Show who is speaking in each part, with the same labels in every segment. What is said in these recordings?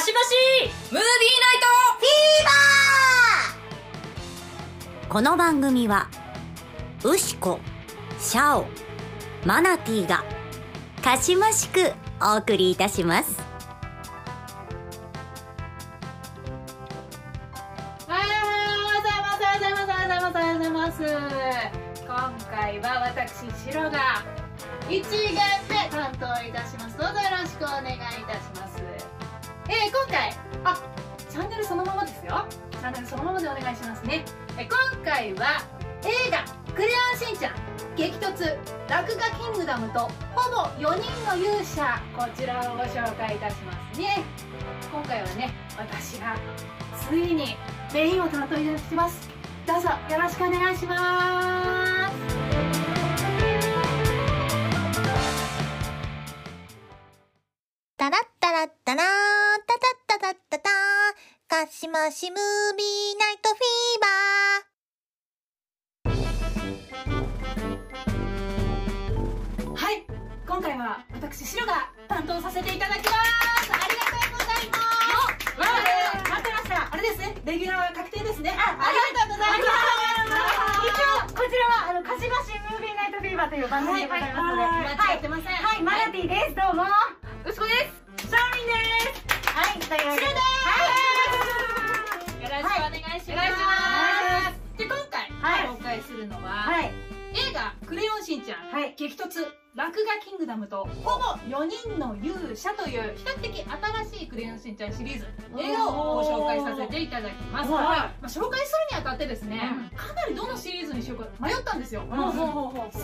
Speaker 1: かしばしムービーナイ
Speaker 2: トフィーバーこの番組はウシコシャオマナティーがかしましくお送りいたします、
Speaker 3: おはようございます。おはようございます。おはようございます。おはようございます。今回は私、シロが一元チャンネルそのままでお願いしますね。え今回は映画、クレヨンしんちゃん、激突、落書キングダムと、ほぼ4人の勇者、こちらをご紹介いたしますね。今回はね、私がついにメインを担当いたしますどうぞよろしくお願いします
Speaker 4: ましムービーナイトフィーバ
Speaker 3: はい今回は私シロが担当させていただきます。ありがとうございます。待ってましたあれです。ねレギュラー確定です。ねあありがとうございます。
Speaker 5: 一応こちらはあのかしばしムービーナイトフィーバーという番組でございます。ので、
Speaker 3: はい。間違ってません
Speaker 5: はい、マナティです。どうも。
Speaker 3: うしこです
Speaker 5: シャーミンです。はい、とい。うわけで。
Speaker 3: シロですよろしくお願いします。で今回
Speaker 5: はい。
Speaker 3: 紹介するのは、
Speaker 5: はい。
Speaker 3: 映画「クレヨンしんちゃん」
Speaker 5: はい。
Speaker 3: 激突。落書キングダムとほぼ4人の勇者という比較的新しいクレヨンしんちゃんシリーズ。映画をご紹介させていただきます、
Speaker 5: はい。
Speaker 3: まあ、紹介するにあたってですね、かなりどのシリーズにしようか迷ったんですよ、
Speaker 5: ほうほうほうほう。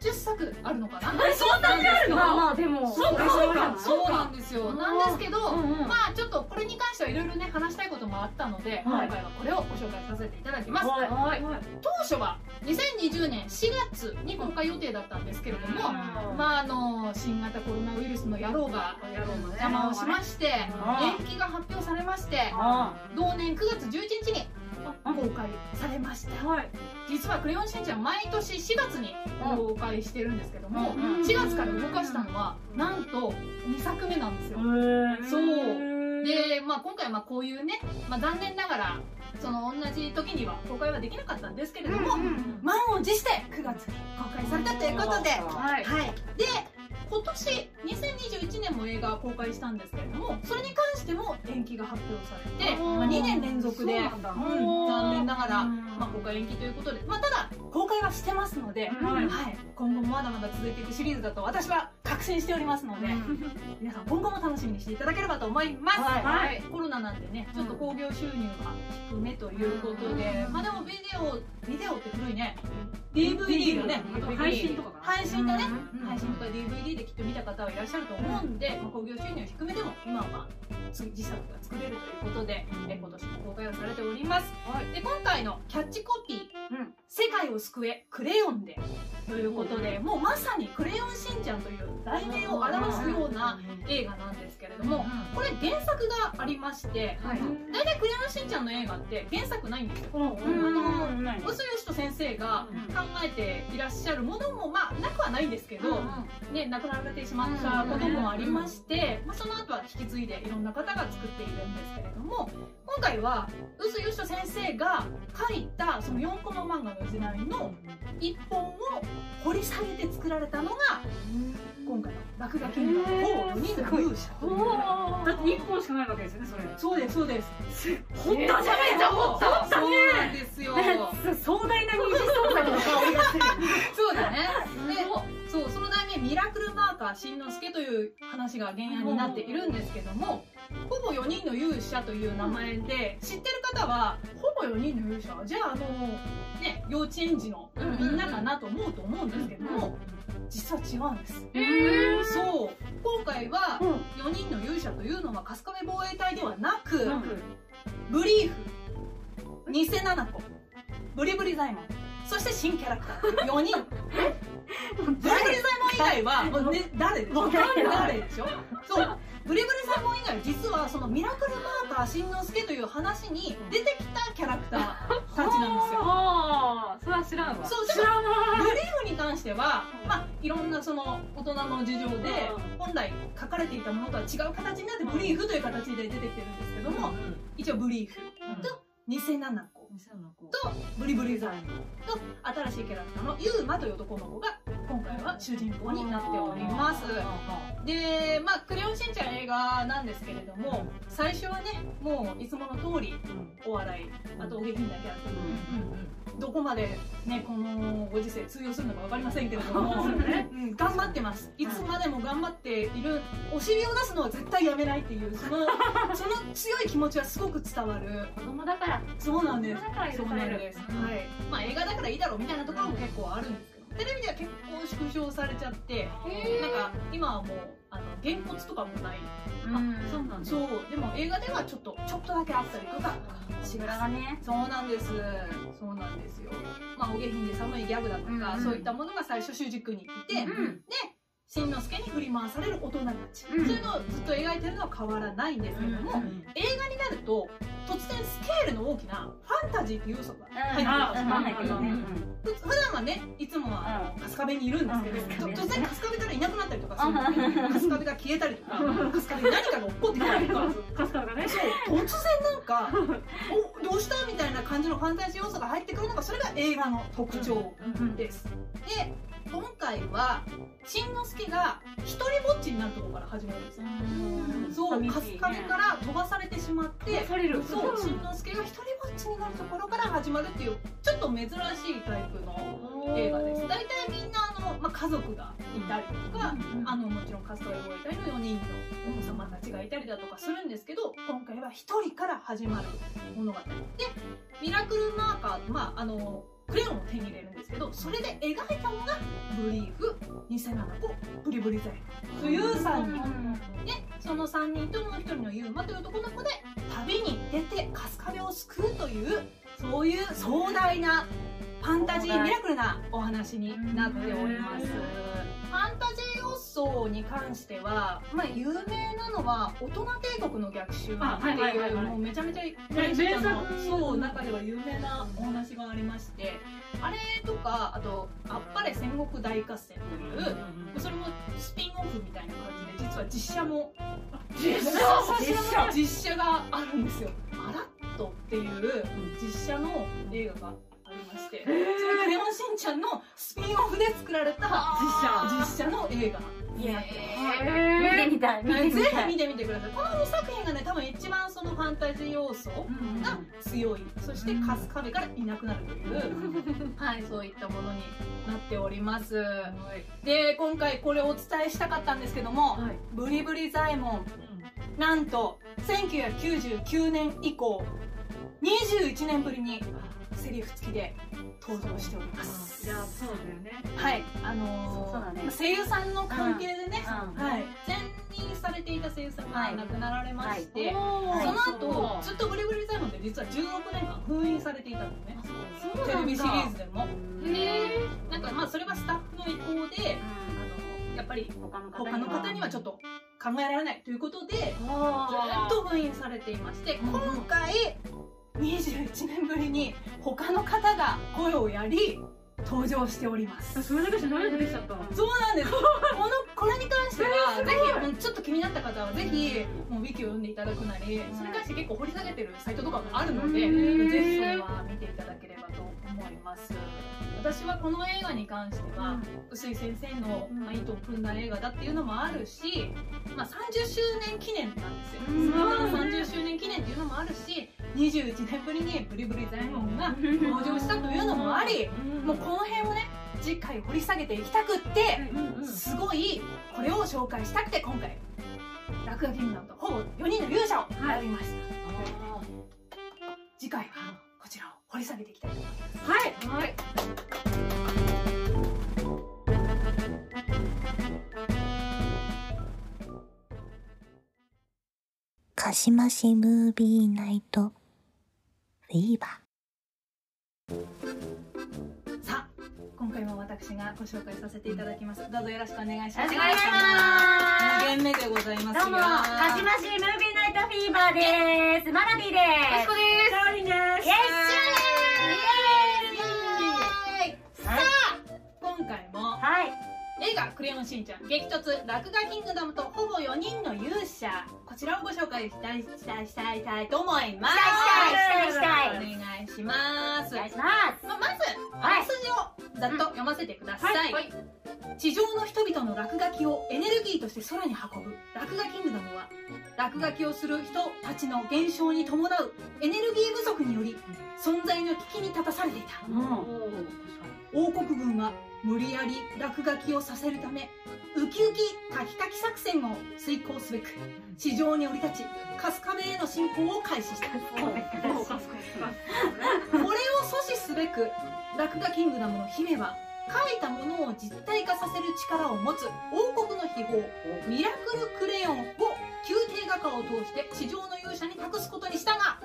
Speaker 3: 30作あるのかな。
Speaker 5: そんなにあるの？まあまあ、でも。
Speaker 3: そうかそうか。そう
Speaker 5: か
Speaker 3: なんですよ。なんですけど、
Speaker 5: うんうん。
Speaker 3: まあちょっとこれに関してはいろいろね話したいこともあったので、今回はこれをご紹介させていただきます、
Speaker 5: はい。
Speaker 3: はい。当初は2020年4月に公開予定だったんですけれども、まああの新型コロナウイルスの野郎が邪魔をしまして延期が発表されまして
Speaker 5: あ
Speaker 3: 同年9月11日に公開されました。
Speaker 5: はい。
Speaker 3: 実は「クレヨンしんちゃん」毎年4月に公開してるんですけども
Speaker 5: うん
Speaker 3: 4月から動かしたのはなんと2作目なんですよ。
Speaker 5: そ
Speaker 3: そう。で、まあ、今回はまあこういうね、まあ、残念ながらその同じ時には公開はできなかったんですけれども、満を持して9月に公開されたということで、
Speaker 5: はい。
Speaker 3: はい、で今年2021年も映画公開したんですけれどもそれに関しても延期が発表されて、まあ、2年連続で、
Speaker 5: そうなん
Speaker 3: 残念ながら、
Speaker 5: うん。
Speaker 3: まあ、公開延期ということで、まあ、ただ公開はしてますので、
Speaker 5: はい。
Speaker 3: はい、今後もまだまだ続いていくシリーズだと私は確信しておりますので、皆さん今後も楽しみにしていただければと思います、
Speaker 5: はい。
Speaker 3: はい。コロナなんでねちょっと興行収入が低めということで、まあでもビデオビデオって古いね。DVD だね。
Speaker 5: 配信とかかな。
Speaker 3: 配信だね、
Speaker 5: うん。
Speaker 3: 配信とか DVD できっと見た方はいらっしゃると思うんで、まあ興行収入低めでも今はつ自作が作れるということで、え今年も公開をされております、で今回のキャッチコピー
Speaker 5: うん「
Speaker 3: 世界を救えクレヨンで」ということでもうまさに「クレヨンしんちゃん」という題名を表すような映画なんですけれどもこれ原作がありまして
Speaker 5: はい。
Speaker 3: 大体「クレヨンしんちゃん」の映画って原作ないんですよ。
Speaker 5: うんうん。ない。
Speaker 3: 臼吉人先生が考えていらっしゃるものもまあなくはないんですけど、ね、亡くなられてしまったこともありまして、まあ、その後は引き継いでいろんな方が作っているんですけれども今回は臼吉人先生が書いたその4コマ漫画の時代の一本を掘り下げて作られたのが今回の「落書きのほぼ4人の勇者」という。
Speaker 5: だって一本しかないわけですよね、それ。
Speaker 3: そうですそうです。
Speaker 5: 掘ったじゃないと思った。
Speaker 3: そうなんですよ。
Speaker 5: 壮大な二次創作の香りがする。
Speaker 3: そうだね。で、そう、その題名、ミラクルマーカーしんのすけという話が原案になっているんですけども、ほぼ4人の勇者という名前で、知ってる方は、ほぼ4人の勇者。じゃあ、あの、ね、幼稚園児のみんなかなと思うと思うんですけども、実は違うんです。
Speaker 5: え
Speaker 3: そう。今回は、
Speaker 5: うん。
Speaker 3: 4人の勇者というのは、春日部防衛隊ではなく、ブリーフ、偽七子、ブリブリザイモン、そして新キャラクター。4人。ブリブリサイモン以外はね、誰？でしょ誰でしょ？そうブリブリサイモン以外実はそのミラクルマーカーしんのすけという話に出てきたキャラクターたちなんですよ。
Speaker 5: ああそれは知らんわ。
Speaker 3: そう
Speaker 5: 知らない
Speaker 3: ブリーフに関しては、まあ、いろんなその大人の事情で本来書かれていたものとは違う形になってブリーフという形で出てきてるんですけども一応ブリーフと偽七子とブリブリザインと新しいキャラクターのユーマという男の子が今回は主人公になっております。でまあ「クレヨンしんちゃん」映画なんですけれども最初はねもういつもの通りお笑いあとお下品なキャラクターどこまでねこのご時世通用するのか分かりませんけれども、うん、頑張ってます。いつまでも頑張っているお尻を出すのは絶対やめないっていうその その強い気持ちはすごく伝わる。
Speaker 5: 子供だから。
Speaker 3: そうなんです。
Speaker 5: だから許
Speaker 3: そうなんです、はい。まあ、映画だからいいだろうみたいなところも結構あるんですテレビでは結構縮小されちゃってなんか今はもうあの原骨とかもない。
Speaker 5: うん。そうなんだ。
Speaker 3: そう。でも映画ではちょっとちょっとだけあったりとか。し
Speaker 5: 裏
Speaker 3: ます
Speaker 5: がね。
Speaker 3: そうなんです。そうなんですよ。まあお下品で寒いギャグだとか、
Speaker 5: うんうん
Speaker 3: そういったものが最初主軸にいて、
Speaker 5: うん。
Speaker 3: でしんのすけに振り回される大人たち、
Speaker 5: うん。
Speaker 3: そういうのをずっと描いてるのは変わらないんですけども、
Speaker 5: うん
Speaker 3: 映画になると突然スケールの大きなファンタジーっていう要素が入ってくる
Speaker 5: うん。
Speaker 3: 普段はねいつもは春日部にいるんですけど、
Speaker 5: うん。
Speaker 3: と突然春日部からいなくなったりとかする春日部が消えたりとか春日部に何かが起こってきたりとか。
Speaker 5: カスターがね。
Speaker 3: そう突然なんかおどうしたみたいな感じのファンタジー要素が入ってくるのがそれが映画の特徴です。で今回はしんのすけが一人ぼっちになるところから始まるんですよ。そう春日部から飛ばされてしまって
Speaker 5: される。
Speaker 3: そうしんのすけが一人ぼっちになるところから始まるっていうちょっと珍しいタイプの映画です。大体みんなあの、まあ、家族がいたりとか、あのもちろんカストエボイ隊の4人のお子様たちがいたりだとかするんですけど今回は1人から始まる物語。でミラクルマーカー、まあ、あのクレヨンを手に入れるんですけどそれで描いたのがブリーフ27個ブリブリザイという3人でその3人ともう1人のユーマという男の子で旅に出て春日部を救うというそういう壮大なファンタジーミラクルなお話になっております。ファンタジー要素に関しては、まあ、有名なのは「大人帝国の逆襲」って
Speaker 5: い
Speaker 3: う
Speaker 5: はい
Speaker 3: もうめちゃめちゃ
Speaker 5: 名
Speaker 3: 名
Speaker 5: 作？
Speaker 3: そう中では有名なお話がありましてあれとかあと「あっぱれ戦国大合戦」というそれもスピンオフみたいな感じで実は実写も。
Speaker 5: 実写？
Speaker 3: があるんですよ「アラット」っていう実写の映画がありましてそれが「レオンしんちゃん」のスピンオフで作られた実写の映画になってます
Speaker 5: 見てみたい見てみたい
Speaker 3: ひ見てみてくださいこの2作品がね多分一番そのファンタジー要素が強いそして春日部からいなくなるという、はい、そういったものになっておりますで今回これをお伝えしたかったんですけども、ブリブリザイモンなんと1999年以降21年ぶりにセリフ付きで登場しております。
Speaker 5: いやそうだよね。
Speaker 3: はいあのー
Speaker 5: ね。
Speaker 3: 声優さんの関係でね、
Speaker 5: うん
Speaker 3: はい、前任されていた声優さんが亡くなられまして、
Speaker 5: はい。
Speaker 3: その後ずっとブリブリザイモンって実は16年間封印されていたのね。テレビシリーズでも。
Speaker 5: へ
Speaker 3: なんかまあそれはスタッフの意向であのやっぱり
Speaker 5: 他の
Speaker 3: 方には。ちょっと考えられないということでずっ
Speaker 5: あ
Speaker 3: と封印されていまして今回21年ぶりに他の方が声をやり登場しております
Speaker 5: それだけじゃ涙出てきちゃった
Speaker 3: そうなんですこのこれに関してはぜひもうちょっと気になった方はぜひもうウィキを読んでいただくなりそれに関して結構掘り下げてるサイトとかもあるのでぜ
Speaker 5: うん
Speaker 3: ひそれは見ていただければと思います。私はこの映画に関しては臼井先生の、まあ、意図を組んだ映画だっていうのもあるし、まあ、30周年記念なんですよ。
Speaker 5: うん。
Speaker 3: その方の30周年記念っていうのもあるし21年ぶりにブリブリザイモンが登場したというのもありもうこの辺をね次回掘り下げていきたくってすごいこれを紹介したくて今回落書きングダムとほぼ4人の勇者を選びました、次回はこちらを掘り下げていきたいと思います。
Speaker 5: はい。はい。
Speaker 4: かしましムービーナイトフィーバー
Speaker 3: 今回も私がご紹介させていただきます。どうぞよろしくお願いします。
Speaker 5: お願いします。
Speaker 3: 2限目でございますよ。
Speaker 5: どうも、かしましムービーナイトフィーバーです。マナティです。
Speaker 3: よろしくです。
Speaker 5: カオリンです。イエ
Speaker 3: イ。エーイ。さあ今回も
Speaker 5: はい。
Speaker 3: 映画「クレヨンしんちゃん激突落書キングダム」とほぼ4人の勇者。こちらをご紹介したいしたいしたいしたいと思います。
Speaker 5: したいしたいしたい。
Speaker 3: お願いします。
Speaker 5: お願いします。
Speaker 3: まあまずあ
Speaker 5: はい。
Speaker 3: らすじをざっと読ませてください、
Speaker 5: はい。
Speaker 3: 地上の人々の落書きをエネルギーとして空に運ぶ。落書キングダムは落書きをする人たちの減少に伴う。エネルギー不足により存在の危機に立たされていた。王国軍は無理やり落書きをさせるためウキウキタキタキ作戦を遂行すべく地上に降り立ち春日部への侵攻を開始した。これを阻止すべく落書キングダムの姫は書いたものを実体化させる力を持つ王国の秘宝ミラクルクレヨンを宮廷画家を通して地上の勇者に託すことにしたが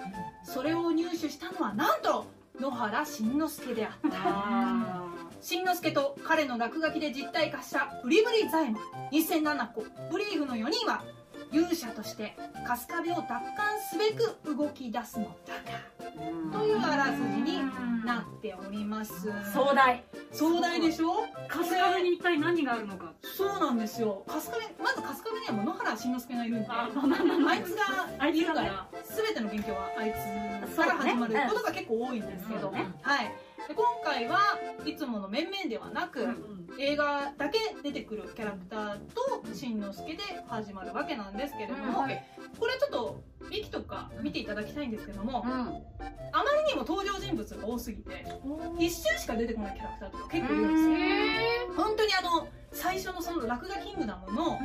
Speaker 3: それを入手したのはなんと野原しんのすけであった。しんのすけと彼の落書きで実体化したブリブリ左衛門2007個ブリーフの4人は勇者として春日部を奪還すべく動き出すのだがというあらすじになっております。
Speaker 5: 壮大。
Speaker 3: 壮大でしょ？
Speaker 5: 春日部に一体何があるのか。
Speaker 3: そうなんですよ。春日部まず春日部には野原しんのすけがいるんで
Speaker 5: あ
Speaker 3: いつがいるから全ての勉強はあいつから始まることが結構多いんですけど、
Speaker 5: ね。
Speaker 3: はいで今回はいつもの面々ではなく、映画だけ出てくるキャラクターとしんのすけで始まるわけなんですけれども、
Speaker 5: うん
Speaker 3: これちょっとウィキとか見ていただきたいんですけども、
Speaker 5: うん。
Speaker 3: あまりにも登場人物が多すぎて一瞬しか出てこないキャラクターとか結構いるんですよ本当にあの最初のその落書キングダムの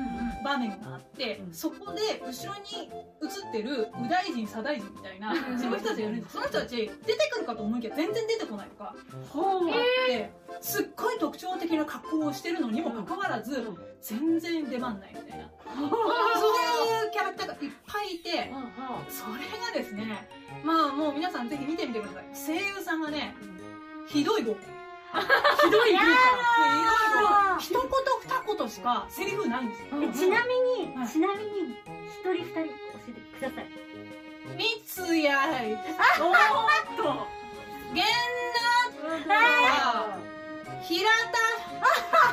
Speaker 3: 場面があって、
Speaker 5: うん。
Speaker 3: そこで後ろに映ってる右大臣左大臣みたいなそういう人たちがいるんです。その人たち出てくるかと思いきや全然出てこないとか。
Speaker 5: ほう。
Speaker 3: あってすっごい特徴的な格好をしてるのにもかかわらず全然出番ないみたいな。そういうキャラクターがいっぱいいてそれがですねまあもう皆さんぜひ見てみてください。声優さんがねひどい語ひどい語ひどい。語一言二言しかセリフないんですよ。
Speaker 5: えちなみに、
Speaker 3: はい。
Speaker 5: ちなみに、一人二人教えてください。
Speaker 3: 三つやい。
Speaker 5: おーっと。
Speaker 3: 源奈平田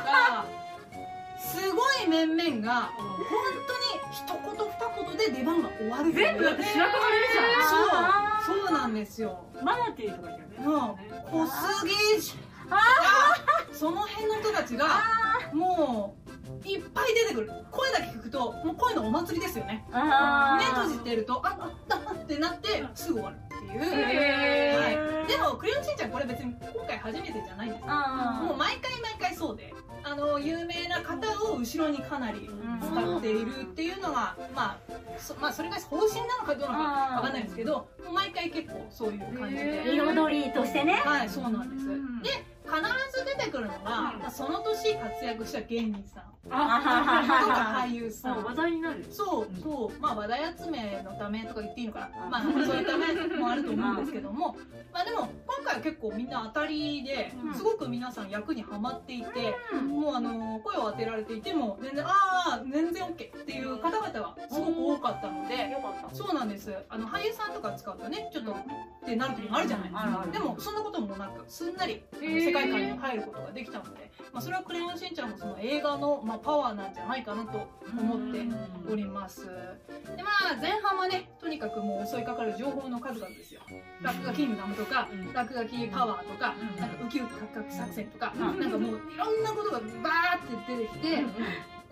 Speaker 3: がすごい面々が本当に一言二言で出番が終わる
Speaker 5: 全部だって白くなれるじゃん。
Speaker 3: そう。そうなんですよ。
Speaker 5: マナティーとかいるよね。
Speaker 3: もう小杉しその辺の人たちがもういっぱい出てくる。声だけ聞くともう声のお祭りですよね。
Speaker 5: あ
Speaker 3: 目閉じてるとああああってなってすぐ終わるっていう、はい、でも「クレヨンしんちゃん」これ別に今回初めてじゃないんですよ。
Speaker 5: あ
Speaker 3: もう毎回毎回そうで。あの有名な方を後ろにかなり使っているっていうのが、まあ、そまあそれが方針なのかどうなのかわかんないんですけど毎回結構そういう感じで。
Speaker 5: 彩りとしてね。
Speaker 3: はいそうなんです。
Speaker 5: うん。
Speaker 3: で必ず出てくるのが、まあ、その年活躍した芸人さん。とか
Speaker 5: あ
Speaker 3: 俳優さん
Speaker 5: 話題になる。
Speaker 3: そうそう。まあ話題集めのためとか言っていいのかな。まあそういうためもあると思うんですけども。まあでも今回は結構みんな当たりで
Speaker 5: うん。
Speaker 3: すごく皆さん役にはまっていて
Speaker 5: うん。
Speaker 3: もうあの声を当てられていても全然ああ全然 OK っていう方々かったので
Speaker 5: よかった。
Speaker 3: そうなんです。あの俳優さんとか使うとねちょっとってなる時もあるじゃないですか。でもそんなこともなくすんなり世界観に入ることができたので、まあ、それは「クレヨンしんちゃん」のその映画の、まあ、パワーなんじゃないかなと思っております。でまあ前半はねとにかくもう襲いかかる情報の数々ですよ。落書きキングダムとか
Speaker 5: うん。
Speaker 3: 落書きパワーとか
Speaker 5: うん。
Speaker 3: なんかウキウキカクカク作戦とか
Speaker 5: うん。
Speaker 3: なんかもういろんなことがバーって出てきて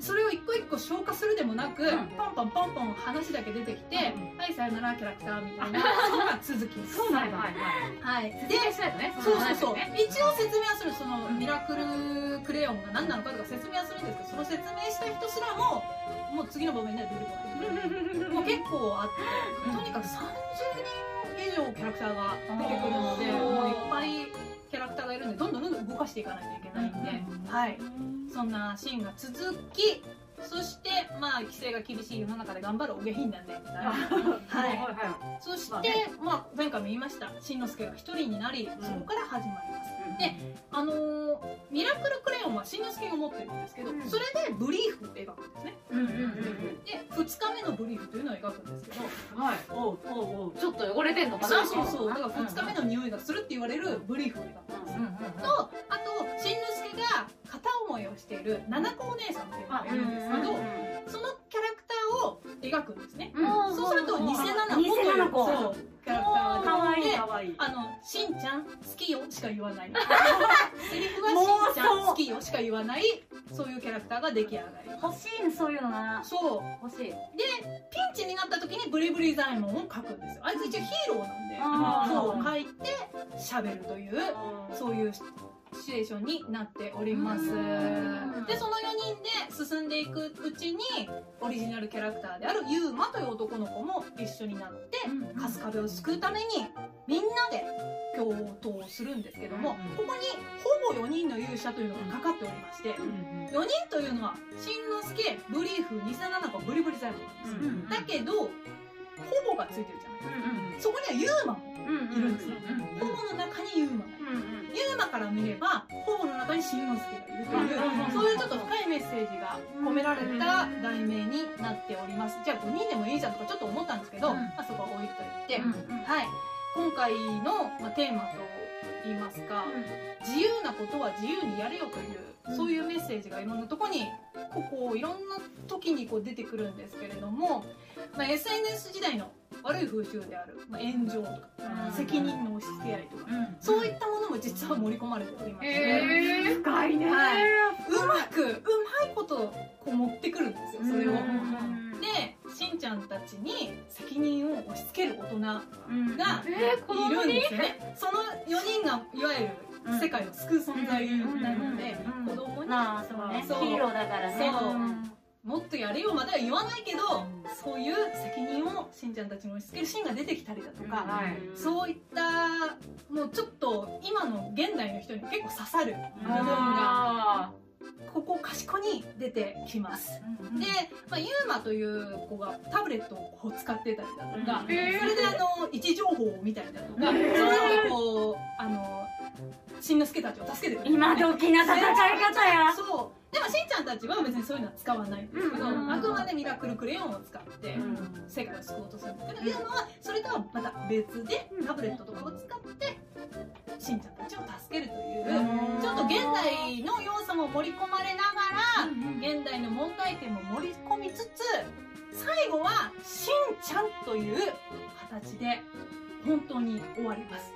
Speaker 3: それを一個一個消化するでもなく
Speaker 5: うん。
Speaker 3: パンパンパンパン話だけ出てきて
Speaker 5: うん。
Speaker 3: はいさよならキャラクターみたいな そのが続きです。
Speaker 5: そうなんだ。
Speaker 3: はい。で
Speaker 5: したよね。
Speaker 3: そうそうそう。一応説明はするそのミラクルクレヨンが何なのかとか説明はするんですけどその説明した人すらももう次の場面では出てこない。もう結構あってとにかく30人以上キャラクターが出てくるのでもういっぱいキャラクターがいるんでどんどんどんどん動かしていかないといけないんで、はい。そんなシーンが続きそしてまあ規制が厳しい世の中で頑張るお下品なんで はい。
Speaker 5: は
Speaker 3: そして、
Speaker 5: まあね。
Speaker 3: まあ、前回も言いました。しんのすけが一人になり、そこから始まります。であのーミラクルクレヨンはしんのすけが持ってるんですけど、
Speaker 5: うん。
Speaker 3: それでブリーフを描くんですね。
Speaker 5: うんうんうん
Speaker 3: で2日目のブリーフというのを描くんですけど
Speaker 5: うんはい。おうおうおう。ちょっと汚れてんのかな。
Speaker 3: そうそうそう。だから2日目の匂いがするって言われるブリーフを描くんですよ、とあとしんのすけが片思る七子お姉さんっていうのがいるんですけど、そのキャラクターを描くんですね、
Speaker 5: うん。
Speaker 3: そうすると偽七子。というそう。キャラクターで
Speaker 5: かわいい
Speaker 3: で
Speaker 5: かわい。い
Speaker 3: あの、しんちゃん好きよしか言わない。セリフはしんちゃん好きよしか言わない、そういうキャラクターが出来上がりま
Speaker 5: 欲しいねそういうのな
Speaker 3: す。そう。
Speaker 5: 欲しい。
Speaker 3: ピンチになった時にブリブリザイモンを書くんですよ。あいつ一応ヒーローなんで、そう、書いて喋るという、そういうシチュエーションになっております。
Speaker 5: ん。
Speaker 3: で、その4人で進んでいくうちに、オリジナルキャラクターであるユーマという男の子も一緒になって、春日部を救うためにみんなで共闘するんですけども、
Speaker 5: うん
Speaker 3: ここにほぼ4人の勇者というのがかかっておりまして、4人というのはしんのすけブリーフ偽七子ブリブリザイモンなんですよ、だけどほぼがついてるじゃないそこにはユーマもいるんですよ、ほぼの中にユーマ。がいるユーマから見ればほぼの中にしんのすけがいる。という、
Speaker 5: うん。
Speaker 3: そういうちょっと深いメッセージが込められた題名になっております。じゃあ5人でもいいじゃんとかちょっと思ったんですけど、
Speaker 5: うん。
Speaker 3: まあ、そこは置いといて、はい、今回の、まあ、テーマと言いますか、自由なことは自由にやれよという、そういうメッセージがいろんなとこにここいろんな時にこう出てくるんですけれども、まあ、SNS 時代の悪い風習である、まあ、炎上とか、
Speaker 5: うん
Speaker 3: 責任の押し付け合いとか、そういったものも実は盛り込まれておりまして、
Speaker 5: え深いね。
Speaker 3: はい。うまくうまいことこう持ってくるんですよそれを。でしんちゃんたちに責任を押し付ける大人がいるん
Speaker 5: に
Speaker 3: ですよね。その4人がいわゆる世界を救う存在なので、子供に
Speaker 5: まあそうね。ヒーローだからね
Speaker 3: もっとやれよまでは言わないけど、そういう責任をしんちゃんたちに押し付けるシーンが出てきたりだとか、
Speaker 5: はい。
Speaker 3: そういったもうちょっと今の現代の人に結構刺さる部分が
Speaker 5: あ
Speaker 3: ここかしこに出てきます。で、まあ、ユーマという子がタブレットをこう使ってたりだとか、それであの位置情報を見たりだとか、そう
Speaker 5: へー
Speaker 3: いうのをこうあのしんのすけたちを助けてくれる、
Speaker 5: 今時な戦い方や。
Speaker 3: そう。でもしんちゃんたちは別にそういうのは使わないんですけど、
Speaker 5: うんうんうん。
Speaker 3: あくまでミラクルクレヨンを使って世界を救おうとするんだけど、ユーマはそれとはまた別でタブレットとかを使ってしんちゃんたちを助けるという、ちょっと現代の要素も盛り込まれながら、現代の問題点も盛り込みつつ最後はしんちゃんという形で本当に終わります。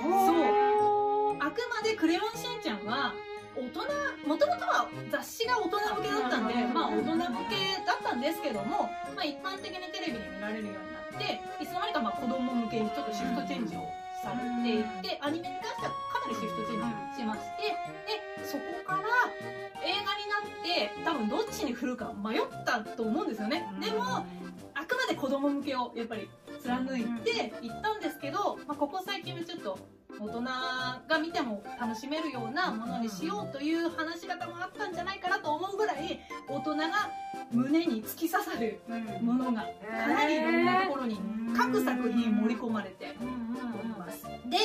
Speaker 3: そう。あくまでクレヨンしんちゃんは大人もともとは雑誌が大人向けだったんでまあ大人向けだったんですけども、まあ、一般的にテレビで見られるようになっていつの間にかまあ子供向けにちょっとシフトチェンジをされていてアニメに関してはかなりシフトチェンジしましてでそこから映画になって多分どっちに振るか迷ったと思うんですよね、でもあくまで子供向けをやっぱり貫いていったんですけど、まあ、ここ最近はちょっと大人が見ても楽しめるようなものにしようという話し方もあったんじゃないかなと思うぐらい大人が胸に突き刺さるものがかなりいろんなところに各作品盛り込まれております。で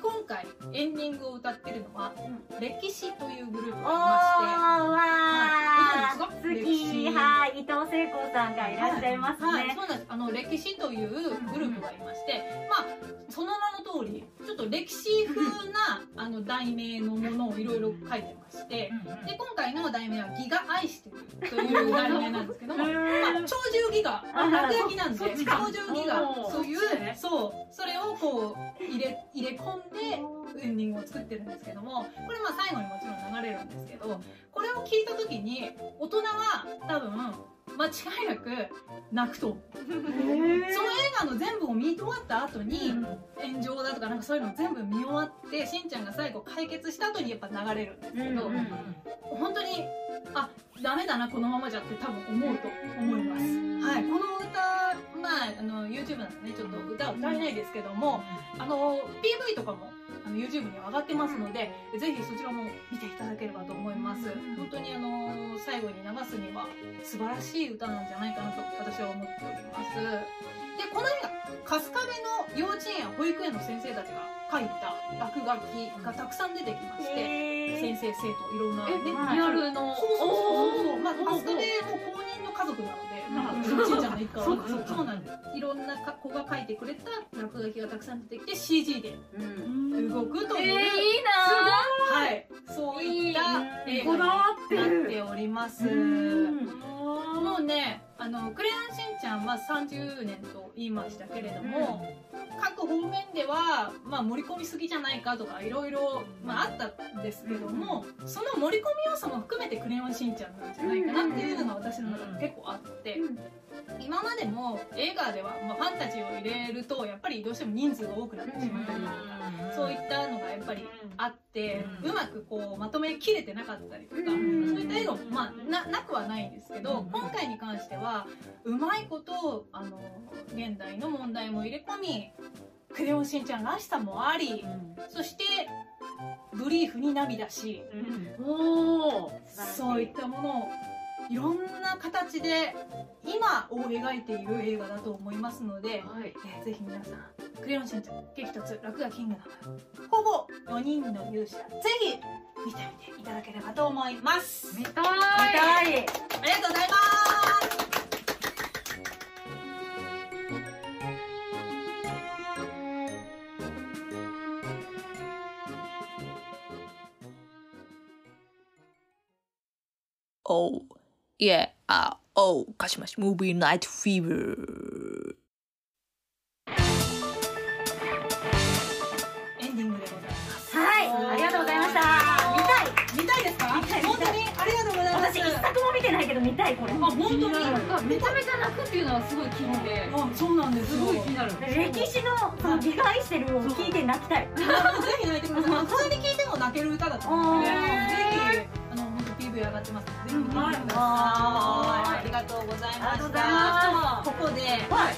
Speaker 3: 今回エンディングを歌ってるのは歴史というグループがいま
Speaker 5: わ
Speaker 3: はい
Speaker 5: ー好きはい伊藤聖子さんがいらっしゃいます
Speaker 3: はい、
Speaker 5: ね
Speaker 3: そうなんです。あの歴史というグループがいまして、まあその名の通りちょっと歴史風なあの題名のものをいろいろ書いてましてで今回の題名は「ギが愛してる」という題名なんですけども、まあ、鳥獣ギガ
Speaker 5: あ
Speaker 3: 落書きなんで
Speaker 5: そっ
Speaker 3: 鳥
Speaker 5: ちか。
Speaker 3: 獣ギガそういう
Speaker 5: ね
Speaker 3: そうそれをこう入れ入れ込んでエンディングを作ってるんですけどもこれまあ最後にもちろん流れるんですけどこれを聞いた時に大人は多分間違いなく泣くと。思うその映画の全部を見終わった後に炎上だとかなんかそういうの全部見終わってしんちゃんが最後解決した後にやっぱ流れるんですけど、本当にあダメだなこのままじゃって多分思うと思います、はい、この歌まああの YouTube なんでねちょっと歌は歌えないですけどもあの PV とかもあの YouTube には上がってますのでぜひそちらも見ていただければと思います。本当にあの最後に流すには素晴らしい歌なんじゃないかなと私は思っております。でこの映画春日部の幼稚園や保育園の先生たちが書いた落書きがたくさん出てきまして、先生生徒いろんなね
Speaker 5: リアルの。
Speaker 3: そうそうそうそう。まあ春日部も公認の家族なのでまあ
Speaker 5: うん
Speaker 3: ちんちゃんの一家は
Speaker 5: そうかそうか
Speaker 3: そうなんですいろんなか子が書いてくれた落書きがたくさん出てきて CG で動くと
Speaker 5: えー、い
Speaker 3: いう、
Speaker 5: いな
Speaker 3: はい。そういった映画に
Speaker 5: こだわって
Speaker 3: なっ
Speaker 5: る
Speaker 3: ております。
Speaker 5: うん
Speaker 3: もうねあのクレヨンしんちゃんは30年と言いましたけれども、各方面では、まあ、盛り込みすぎじゃないかとかいろいろまああったんですけども、その盛り込み要素も含めてクレヨンしんちゃんなんじゃないかなっていうのが私の中で結構あって、今までも映画では、まあ、ファンタジーを入れるとやっぱりどうしても人数が多くなってしまったりとか、そういったのがやっぱりあって、うまくこうまとめきれてなかったりとか、
Speaker 5: うん。
Speaker 3: そういった映画も、まあ、ななくはないんですけど、今回に関してはうまいことあの現代の問題も入れ込み「クレヨンしんちゃん」らしさもあり、そしてブリーフに涙し、
Speaker 5: おお
Speaker 3: そういったものをいろんな形で今を描いている映画だと思いますので、
Speaker 5: はい。
Speaker 3: えーぜひ皆さん「クレヨンしんちゃん激突落書キングダム」ほぼ4人の勇者ぜひ見てみていただければと思います。
Speaker 5: 見たい。
Speaker 4: 見たい
Speaker 3: ありがとうございます。
Speaker 1: おう、いえ、あ、おう、かしまし、ムービーナイトフィーバー。
Speaker 3: エンディングでございます
Speaker 4: はいありがとうございました。見たい。
Speaker 3: 見たいですか？
Speaker 4: 見たい
Speaker 3: 本当に？ありがとうございます。
Speaker 4: 私一作も見てないけど見たいこれ。
Speaker 3: あ本当に？
Speaker 5: めちゃめちゃ泣くっていうのはすごい聞いて
Speaker 3: あそうなんです。
Speaker 5: す
Speaker 3: よ
Speaker 5: ごい気になる。
Speaker 4: 歴史のその美が愛してるを聞いて泣きたい。
Speaker 3: ぜひ泣いてください。普通に聴いても泣ける歌だと思うので、ぜひ上がってます。ぜひ見てみてください。
Speaker 4: はい
Speaker 3: ありがとうございました。ここで、
Speaker 4: はい。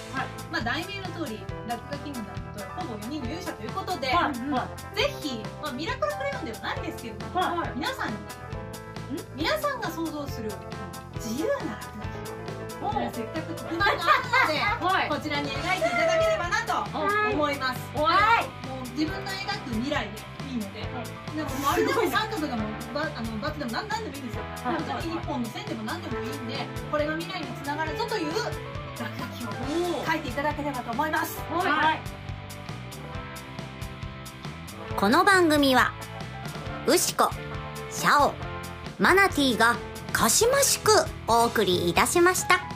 Speaker 3: まあ題名の通り、落書キングダムとほぼ4人の勇者ということで、
Speaker 4: はい。
Speaker 3: ぜひまあミラクルクレヨンではないですけれども、
Speaker 4: はい。
Speaker 3: 皆さんに皆さんが想像する自由な落書き、せっかく特番があったので。
Speaker 5: はい。
Speaker 3: こちらに描いていただければなと思います。
Speaker 4: はい。
Speaker 3: もう自分の描く未来でいいので、なんか丸でも三角でもばあのバツでも何何でもいいんですよ。
Speaker 4: はい
Speaker 3: 本当に一本の線でも何でもいいんで、これが未来につながるぞという落書きを書いていただければと思います。
Speaker 4: はい
Speaker 2: この番組はウシコシャオマナティーがかしましくお送りいたしました